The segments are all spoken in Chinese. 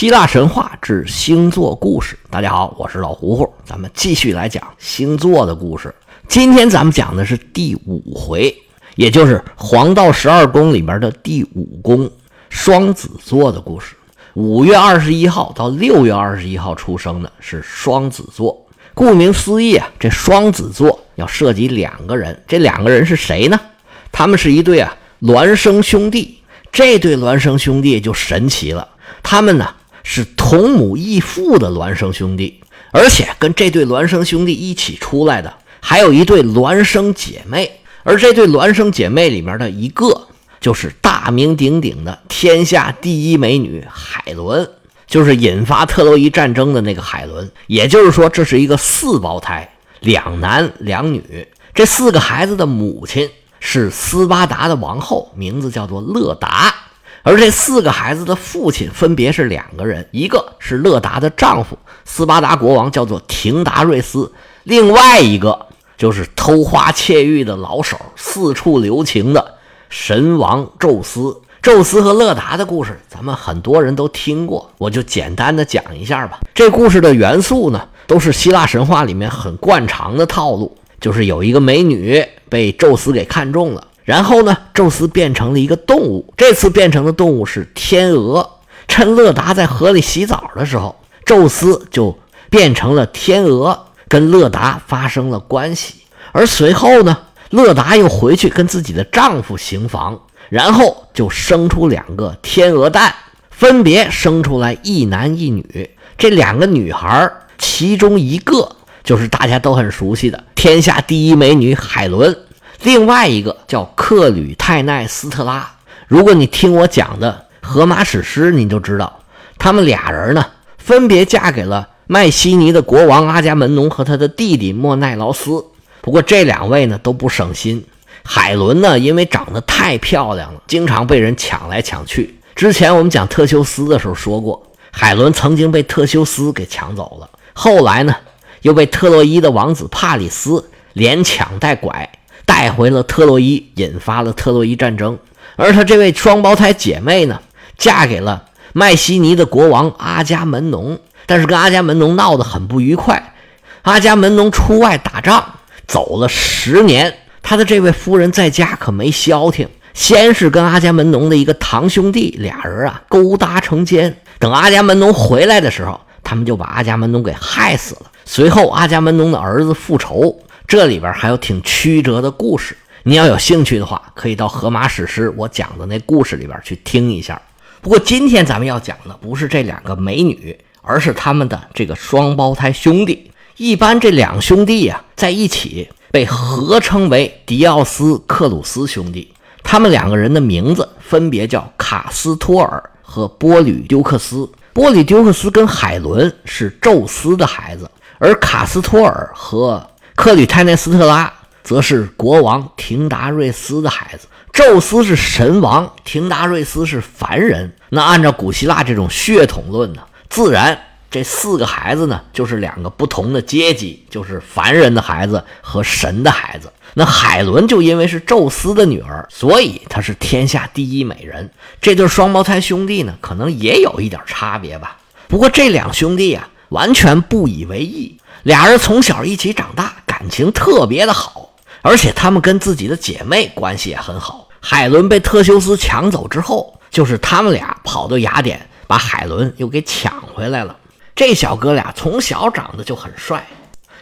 希腊神话之星座故事。大家好，我是老胡胡，咱们继续来讲星座的故事。今天咱们讲的是第五回，也就是黄道十二宫里面的第五宫双子座的故事。五月二十一号到六月二十一号出生的是双子座。顾名思义啊，这双子座要涉及两个人，这两个人是谁呢？他们是一对啊孪生兄弟。这对孪生兄弟就神奇了，他们呢是同母异父的孪生兄弟，而且跟这对孪生兄弟一起出来的还有一对孪生姐妹，而这对孪生姐妹里面的一个就是大名鼎鼎的天下第一美女海伦，就是引发特洛伊战争的那个海伦。也就是说，这是一个四胞胎，两男两女，这四个孩子的母亲。是斯巴达的王后，名字叫做勒达，而这四个孩子的父亲分别是两个人，一个是勒达的丈夫斯巴达国王，叫做廷达瑞斯；另外一个就是偷花窃玉的老手，四处留情的神王宙斯。宙斯和勒达的故事，咱们很多人都听过，我就简单的讲一下吧。这故事的元素呢，都是希腊神话里面很惯常的套路。就是有一个美女被宙斯给看中了，然后呢，宙斯变成了一个动物，这次变成的动物是天鹅。趁勒达在河里洗澡的时候，宙斯就变成了天鹅，跟勒达发生了关系。而随后呢，勒达又回去跟自己的丈夫行房，然后就生出两个天鹅蛋，分别生出来一男一女。这两个女孩，其中一个。就是大家都很熟悉的天下第一美女海伦，另外一个叫克吕泰奈斯特拉。如果你听我讲的《荷马史诗》，你就知道，他们俩人呢，分别嫁给了麦西尼的国王阿伽门农和他的弟弟莫奈劳斯。不过这两位呢都不省心，海伦呢因为长得太漂亮了，经常被人抢来抢去。之前我们讲特修斯的时候说过，海伦曾经被特修斯给抢走了。后来呢？又被特洛伊的王子帕里斯连抢带拐带回了特洛伊，引发了特洛伊战争。而他这位双胞胎姐妹呢，嫁给了迈锡尼的国王阿伽门农，但是跟阿伽门农闹得很不愉快。阿伽门农出外打仗走了十年，他的这位夫人在家可没消停，先是跟阿伽门农的一个堂兄弟俩人啊勾搭成奸，等阿伽门农回来的时候，他们就把阿伽门农给害死了。随后，阿伽门农的儿子复仇，这里边还有挺曲折的故事。你要有兴趣的话，可以到《荷马史诗》我讲的那故事里边去听一下。不过今天咱们要讲的不是这两个美女，而是他们的这个双胞胎兄弟。一般这两兄弟呀在一起被合称为迪奥斯克鲁斯兄弟。他们两个人的名字分别叫卡斯托尔和波吕丢克斯。波吕丢克斯跟海伦是宙斯的孩子。而卡斯托尔和克吕泰内斯特拉则是国王廷达瑞斯的孩子。宙斯是神王，廷达瑞斯是凡人。那按照古希腊这种血统论呢，自然这四个孩子呢就是两个不同的阶级，就是凡人的孩子和神的孩子。那海伦就因为是宙斯的女儿，所以她是天下第一美人。这对双胞胎兄弟呢，可能也有一点差别吧。不过这两兄弟呀。完全不以为意，俩人从小一起长大，感情特别的好，而且他们跟自己的姐妹关系也很好。海伦被特修斯抢走之后，就是他们俩跑到雅典，把海伦又给抢回来了。这小哥俩从小长得就很帅，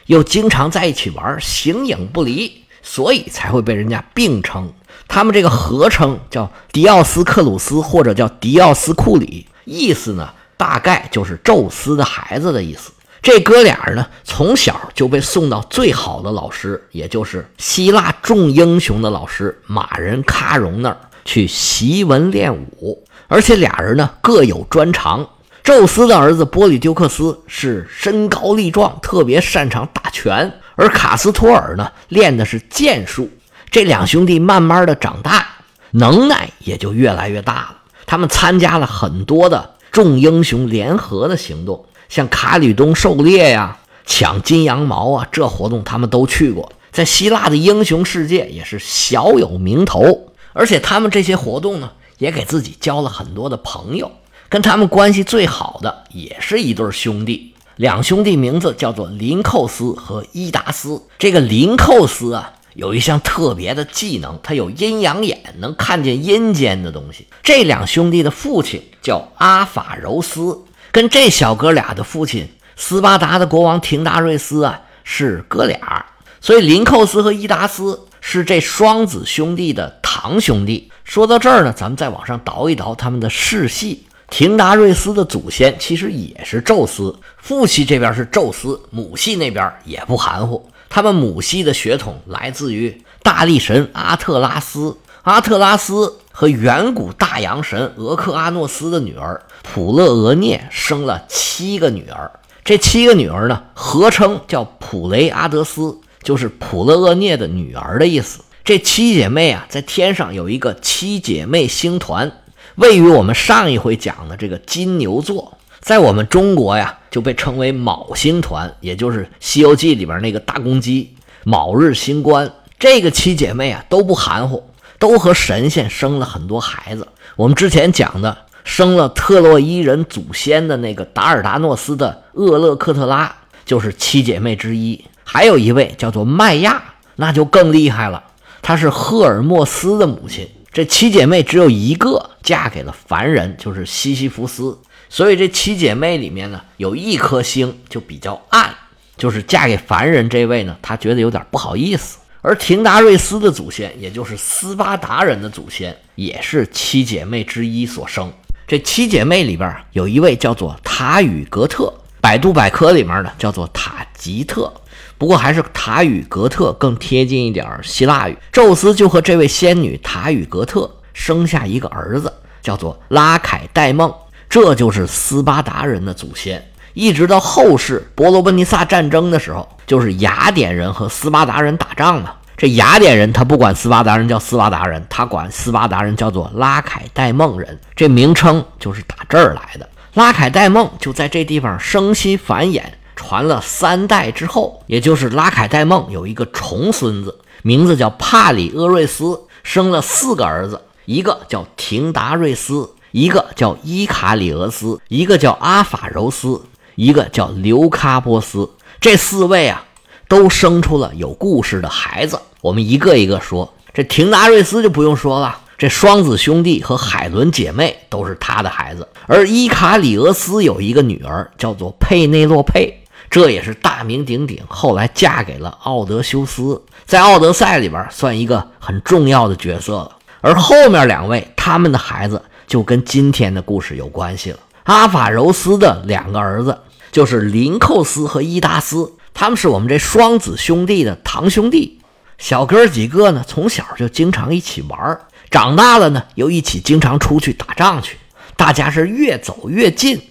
又经常在一起玩，形影不离，所以才会被人家并称。他们这个合称叫迪奥斯克鲁斯，或者叫迪奥斯库里，意思呢？大概就是宙斯的孩子的意思。这哥俩呢，从小就被送到最好的老师，也就是希腊众英雄的老师马人喀戎那儿去习文练武。而且俩人呢各有专长。宙斯的儿子波里丢克斯是身高力壮，特别擅长打拳；而卡斯托尔呢练的是剑术。这两兄弟慢慢的长大，能耐也就越来越大了。他们参加了很多的。众英雄联合的行动，像卡吕冬狩猎呀、抢金羊毛啊，这活动他们都去过，在希腊的英雄世界也是小有名头。而且他们这些活动呢，也给自己交了很多的朋友。跟他们关系最好的也是一对兄弟，两兄弟名字叫做林寇斯和伊达斯。这个林寇斯啊，有一项特别的技能，他有阴阳眼，能看见阴间的东西。这两兄弟的父亲叫阿法柔斯，跟这小哥俩的父亲斯巴达的国王廷达瑞斯啊是哥俩，所以林寇斯和伊达斯是这双子兄弟的堂兄弟。说到这儿呢，咱们再往上倒一倒他们的世系。廷达瑞斯的祖先其实也是宙斯，父系这边是宙斯，母系那边也不含糊。他们母系的血统来自于大力神阿特拉斯，阿特拉斯和远古大洋神俄克阿诺斯的女儿普勒俄涅生了七个女儿，这七个女儿呢合称叫普雷阿德斯，就是普勒俄涅的女儿的意思。这七姐妹啊，在天上有一个七姐妹星团，位于我们上一回讲的这个金牛座，在我们中国呀，就被称为卯星团，也就是《西游记》里边那个大公鸡卯日星官。这个七姐妹啊，都不含糊，都和神仙生了很多孩子。我们之前讲的，生了特洛伊人祖先的那个达尔达诺斯的厄勒克特拉，就是七姐妹之一。还有一位叫做麦亚，那就更厉害了。她是赫尔墨斯的母亲，这七姐妹只有一个嫁给了凡人，就是西西弗斯。所以这七姐妹里面呢，有一颗星就比较暗，就是嫁给凡人这位呢，她觉得有点不好意思。而廷达瑞斯的祖先，也就是斯巴达人的祖先，也是七姐妹之一所生。这七姐妹里边有一位叫做塔与格特，百度百科里面呢叫做塔吉特。不过还是塔与格特更贴近一点希腊语。宙斯就和这位仙女塔与格特生下一个儿子，叫做拉凯戴梦，这就是斯巴达人的祖先。一直到后世伯罗奔尼撒战争的时候，就是雅典人和斯巴达人打仗嘛。这雅典人他不管斯巴达人叫斯巴达人，他管斯巴达人叫做拉凯戴梦人，这名称就是打这儿来的。拉凯戴梦就在这地方生息繁衍。传了三代之后，也就是拉凯戴梦有一个重孙子，名字叫帕里厄瑞斯，生了四个儿子，一个叫廷达瑞斯，一个叫伊卡里俄斯，一个叫阿法柔斯，一个叫刘喀波斯。这四位啊，都生出了有故事的孩子。我们一个一个说。这廷达瑞斯就不用说了，这双子兄弟和海伦姐妹都是他的孩子。而伊卡里俄斯有一个女儿，叫做佩内洛佩。这也是大名鼎鼎，后来嫁给了奥德修斯，在《奥德赛》里边算一个很重要的角色了。而后面两位他们的孩子就跟今天的故事有关系了。阿法柔斯的两个儿子就是林寇斯和伊达斯，他们是我们这双子兄弟的堂兄弟。小哥几个呢，从小就经常一起玩，长大了呢又一起经常出去打仗去，大家是越走越近。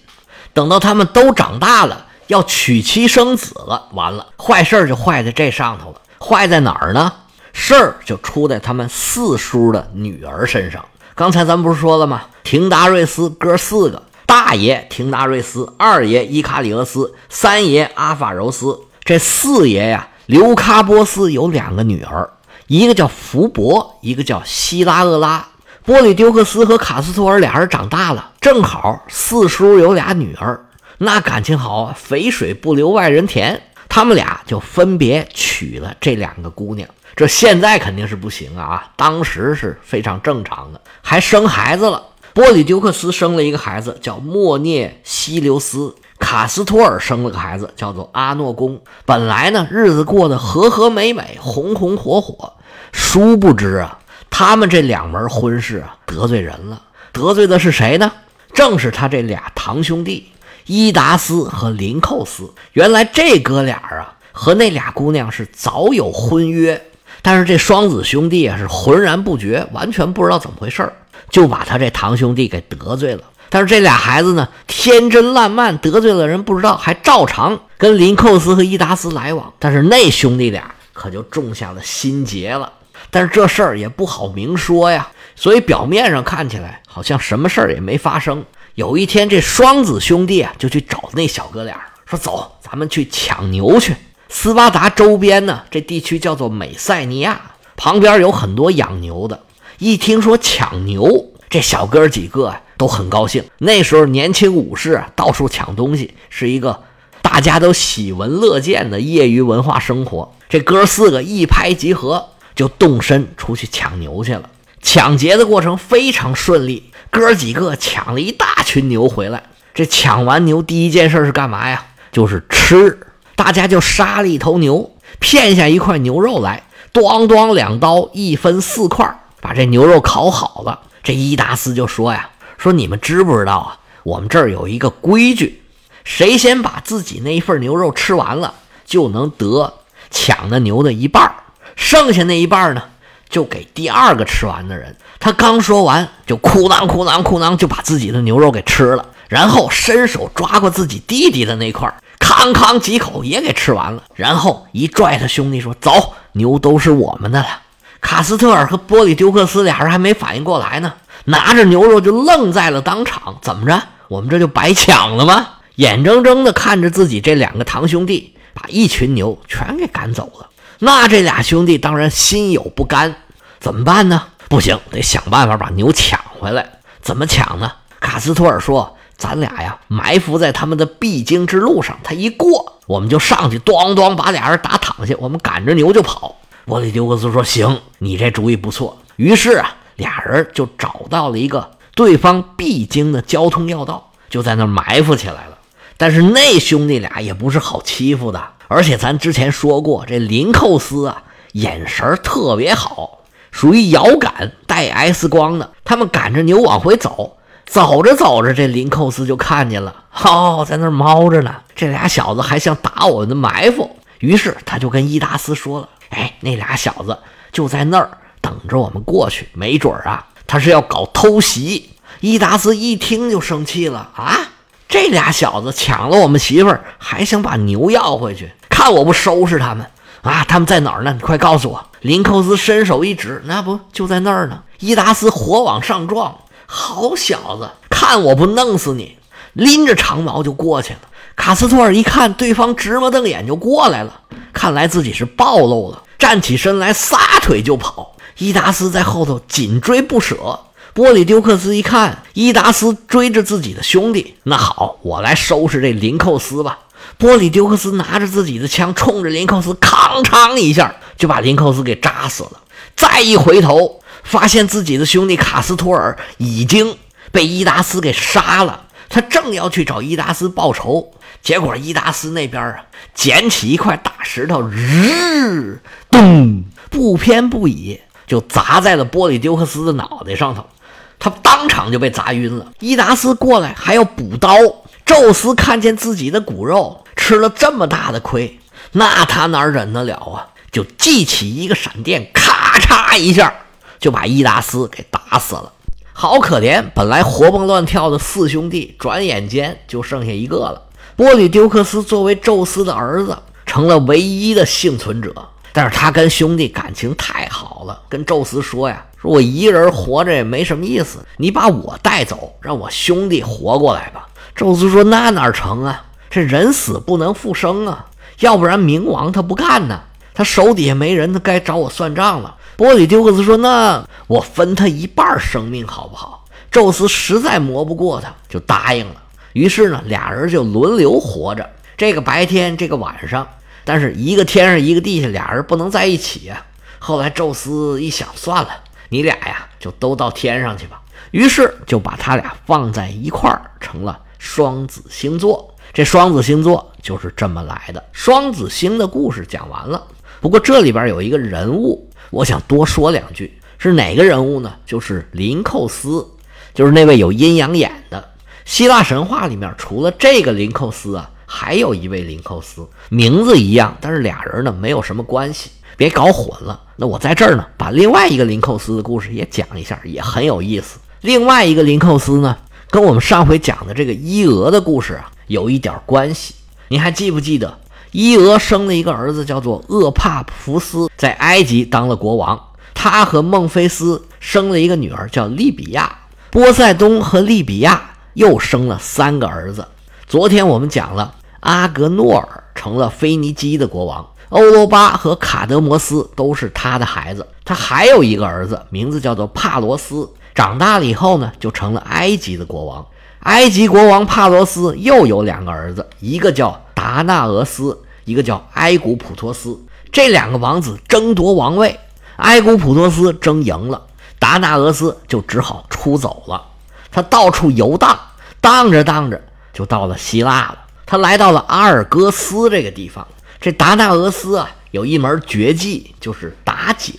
等到他们都长大了。要娶妻生子了，完了，坏事就坏在这上头了。坏在哪儿呢？事儿就出在他们四叔的女儿身上。刚才咱不是说了吗？廷达瑞斯哥四个，大爷廷达瑞斯，二爷伊卡里俄斯，三爷阿法柔斯。这四爷呀，刘喀波斯有两个女儿，一个叫福伯，一个叫希拉厄拉。波里丢克斯和卡斯托尔俩人长大了，正好四叔有俩女儿。那感情好啊，肥水不流外人田。他们俩就分别娶了这两个姑娘。这现在肯定是不行啊，当时是非常正常的，还生孩子了。波里丢克斯生了一个孩子，叫莫涅西留斯；卡斯托尔生了个孩子，叫做阿诺公。本来呢，日子过得和和美美，红红火火。殊不知啊，他们这两门婚事啊，得罪人了。得罪的是谁呢？正是他这俩堂兄弟。伊达斯和林寇斯，原来这哥俩啊，和那俩姑娘是早有婚约，但是这双子兄弟啊是浑然不觉，完全不知道怎么回事儿就把他这堂兄弟给得罪了。但是这俩孩子呢，天真烂漫，得罪了人不知道，还照常跟林寇斯和伊达斯来往。但是那兄弟俩可就种下了心结了。但是这事儿也不好明说呀，所以表面上看起来好像什么事儿也没发生。有一天，这双子兄弟啊，就去找那小哥俩，说：“走，咱们去抢牛去。斯巴达周边呢，这地区叫做美塞尼亚，旁边有很多养牛的。一听说抢牛，这小哥几个都很高兴。那时候年轻武士，到处抢东西，是一个大家都喜闻乐见的业余文化生活。这哥四个一拍即合，就动身出去抢牛去了。抢劫的过程非常顺利，哥几个抢了一大群牛回来。这抢完牛，第一件事是干嘛呀？就是吃。大家就杀了一头牛，片下一块牛肉来，咣咣两刀，一分四块，把这牛肉烤好了。这伊达斯就说呀：“说你们知不知道啊？我们这儿有一个规矩，谁先把自己那一份牛肉吃完了，就能得抢的牛的一半剩下那一半呢，就给第二个吃完的人。”他刚说完，就哭囔哭囔哭囔，就把自己的牛肉给吃了。然后伸手抓过自己弟弟的那块，康康几口也给吃完了。然后一拽他兄弟说：“走，牛都是我们的了。”卡斯特尔和波里丢克斯俩人还没反应过来呢，拿着牛肉就愣在了当场。怎么着？我们这就白抢了吗？眼睁睁地看着自己这两个堂兄弟把一群牛全给赶走了。那这俩兄弟当然心有不甘。怎么办呢？不行，得想办法把牛抢回来。怎么抢呢？卡斯托尔说。咱俩呀，埋伏在他们的必经之路上，他一过，我们就上去，咣咣把俩人打躺下，我们赶着牛就跑。波利丢克斯说：“行，你这主意不错。”于是啊，俩人就找到了一个对方必经的交通要道，就在那埋伏起来了。但是那兄弟俩也不是好欺负的，而且咱之前说过，这林寇斯啊，眼神特别好，属于遥感带 X 光的。他们赶着牛往回走。走着走着，这林寇斯就看见了，哦，在那儿猫着呢。这俩小子还想打我们的埋伏，于是他就跟伊达斯说了：“哎，那俩小子就在那儿等着我们过去，没准啊，他是要搞偷袭。”伊达斯一听就生气了：“啊，这俩小子抢了我们媳妇儿，还想把牛要回去，看我不收拾他们啊！他们在哪儿呢？你快告诉我！”林寇斯伸手一指：“那不就在那儿呢？”伊达斯火往上撞。好小子，看我不弄死你！拎着长矛就过去了。卡斯托尔一看对方直目瞪眼就过来了，看来自己是暴露了，站起身来撒腿就跑。伊达斯在后头紧追不舍。波里丢克斯一看伊达斯追着自己的兄弟，那好，我来收拾这林寇斯吧。波里丢克斯拿着自己的枪冲着林寇斯，吭嚓一下就把林寇斯给扎死了。再一回头。发现自己的兄弟卡斯托尔已经被伊达斯给杀了，他正要去找伊达斯报仇，结果伊达斯那边啊捡起一块大石头，日咚，不偏不倚就砸在了波里丢克斯的脑袋上头，他当场就被砸晕了。伊达斯过来还要补刀，宙斯看见自己的骨肉吃了这么大的亏，那他哪忍得了啊？就记起一个闪电，咔嚓一下。就把伊达斯给打死了，好可怜！本来活蹦乱跳的四兄弟，转眼间就剩下一个了。波里丢克斯作为宙斯的儿子，成了唯一的幸存者。但是他跟兄弟感情太好了，跟宙斯说呀：“说我一人活着也没什么意思，你把我带走，让我兄弟活过来吧。”宙斯说：“那哪成啊？这人死不能复生啊，要不然冥王他不干呢，他手底下没人，他该找我算账了。”波里丢克斯说：“那我分他一半生命好不好？”宙斯实在磨不过他，就答应了。于是呢，俩人就轮流活着，这个白天，这个晚上。但是一个天上，一个地下，俩人不能在一起呀。后来宙斯一想，算了，你俩呀，就都到天上去吧。于是就把他俩放在一块儿，成了双子星座。这双子星座就是这么来的。双子星的故事讲完了。不过这里边有一个人物。我想多说两句，是哪个人物呢？就是林寇斯，就是那位有阴阳眼的。希腊神话里面，除了这个林寇斯啊，还有一位林寇斯，名字一样，但是俩人呢没有什么关系，别搞混了。那我在这儿呢，把另外一个林寇斯的故事也讲一下，也很有意思。另外一个林寇斯呢，跟我们上回讲的这个伊俄的故事啊，有一点关系。你还记不记得？伊俄生了一个儿子，叫做厄帕福斯，在埃及当了国王。他和孟菲斯生了一个女儿，叫利比亚。波塞冬和利比亚又生了三个儿子。昨天我们讲了，阿格诺尔成了腓尼基的国王，欧罗巴和卡德摩斯都是他的孩子。他还有一个儿子，名字叫做帕罗斯。长大了以后呢，就成了埃及的国王。埃及国王帕罗斯又有两个儿子，一个叫达纳俄斯，一个叫埃古普托斯。这两个王子争夺王位，埃古普托斯争赢了，达纳俄斯就只好出走了。他到处游荡，荡着荡着就到了希腊了。他来到了阿尔戈斯这个地方。这达纳俄斯啊，有一门绝技，就是打井，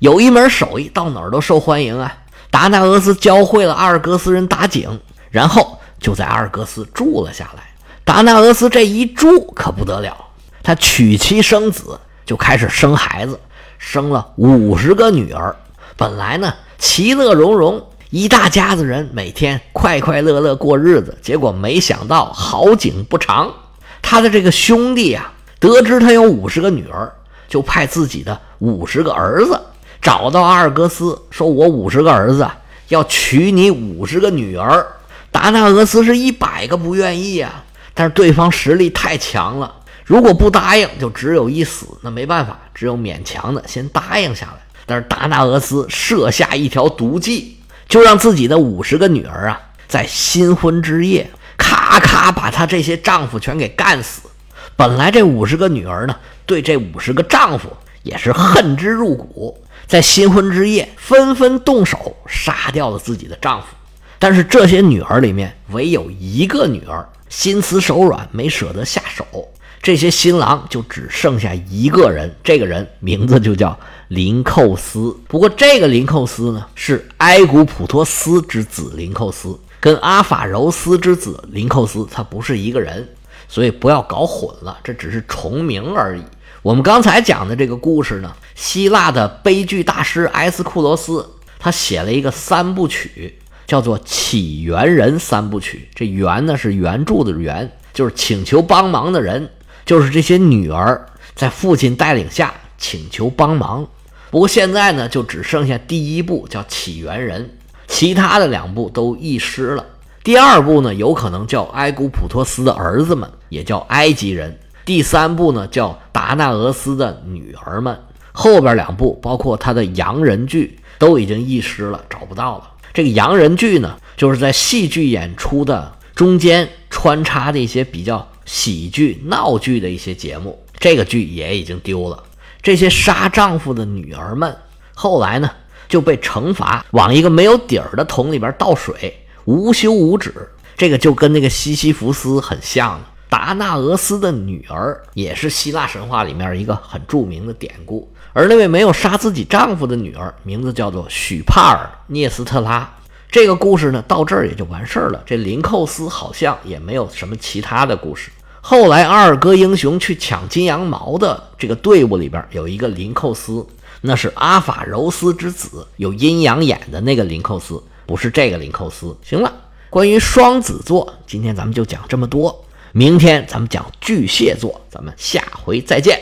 有一门手艺，到哪儿都受欢迎啊。达纳俄斯教会了阿尔戈斯人打井，然后就在阿尔戈斯住了下来。达纳俄斯这一住可不得了，他娶妻生子。就开始生孩子，生了五十个女儿。本来呢，其乐融融，一大家子人每天快快乐乐过日子。结果没想到好景不长，他的这个兄弟啊，得知他有五十个女儿，就派自己的五十个儿子找到阿尔戈斯，说：“我五十个儿子要娶你五十个女儿。”达纳俄斯是一百个不愿意啊，但是对方实力太强了。如果不答应，就只有一死。那没办法，只有勉强的先答应下来。但是达纳俄斯设下一条毒计，就让自己的五十个女儿啊，在新婚之夜，咔咔把她这些丈夫全给干死。本来这五十个女儿呢，对这五十个丈夫也是恨之入骨，在新婚之夜纷纷动手杀掉了自己的丈夫。但是这些女儿里面，唯有一个女儿心慈手软，没舍得下手。这些新郎就只剩下一个人，这个人名字就叫林寇斯。不过这个林寇斯呢，是埃古普托斯之子林寇斯，跟阿法柔斯之子林寇斯他不是一个人，所以不要搞混了，这只是重名而已。我们刚才讲的这个故事呢，希腊的悲剧大师埃斯库罗斯他写了一个三部曲，叫做《起源人三部曲》。这源呢是原著的源，就是请求帮忙的人。就是这些女儿在父亲带领下请求帮忙，不过现在呢，就只剩下第一部叫《起源人》，其他的两部都遗失了。第二部呢，有可能叫埃古普托斯的儿子们，也叫埃及人。第三部呢，叫达纳俄斯的女儿们。后边两部，包括他的洋人剧，都已经遗失了，找不到了。这个洋人剧呢，就是在戏剧演出的中间穿插的一些比较。喜剧、闹剧的一些节目，这个剧也已经丢了。这些杀丈夫的女儿们，后来呢就被惩罚，往一个没有底儿的桶里边倒水，无休无止。这个就跟那个西西弗斯很像。达纳俄斯的女儿也是希腊神话里面一个很著名的典故。而那位没有杀自己丈夫的女儿，名字叫做许帕尔涅斯特拉。这个故事呢，到这儿也就完事儿了。这林寇斯好像也没有什么其他的故事。后来阿尔戈英雄去抢金羊毛的这个队伍里边有一个林寇斯，那是阿法柔斯之子，有阴阳眼的那个林寇斯，不是这个林寇斯。行了，关于双子座，今天咱们就讲这么多。明天咱们讲巨蟹座，咱们下回再见。